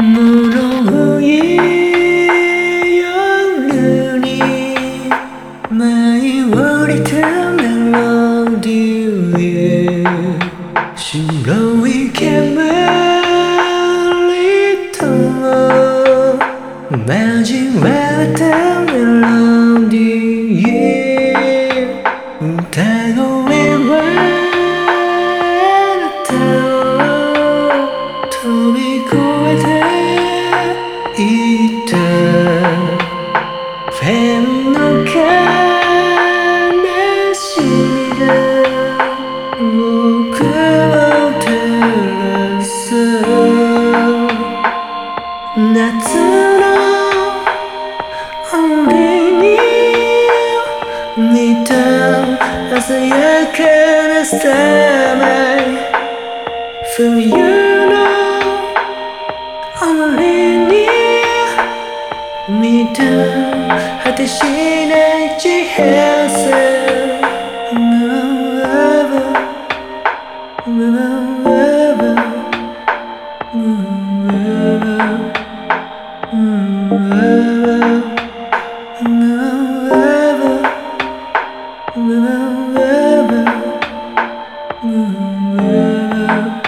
物言い夜に舞い降りたメロディー白い煙と交わったメロディ鮮やかなスターマイ For you 도 하듯이 날 지혜서 Move.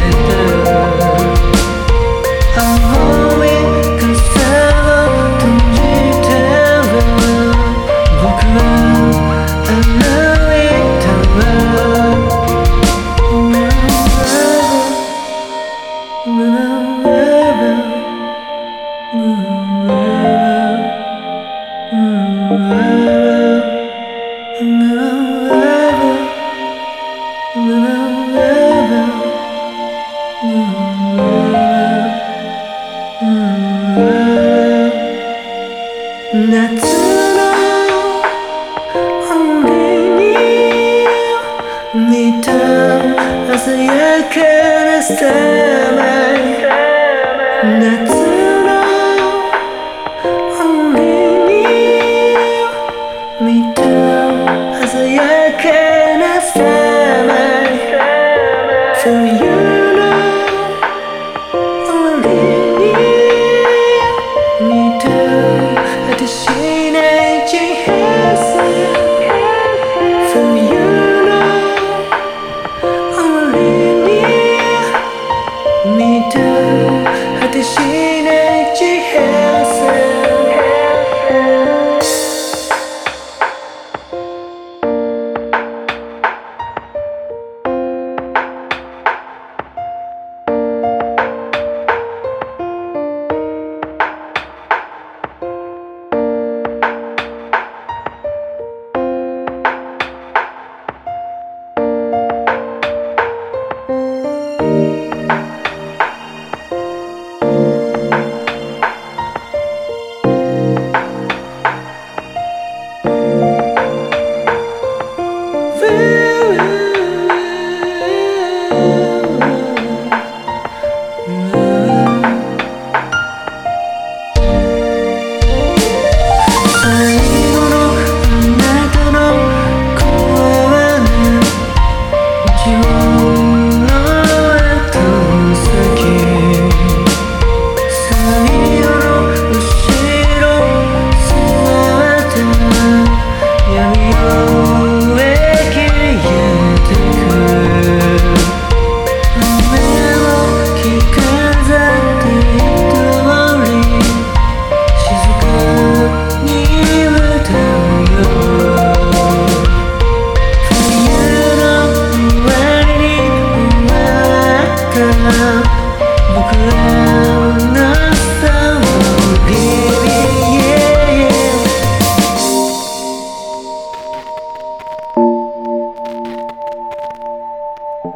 Need time as a can stand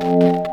Thank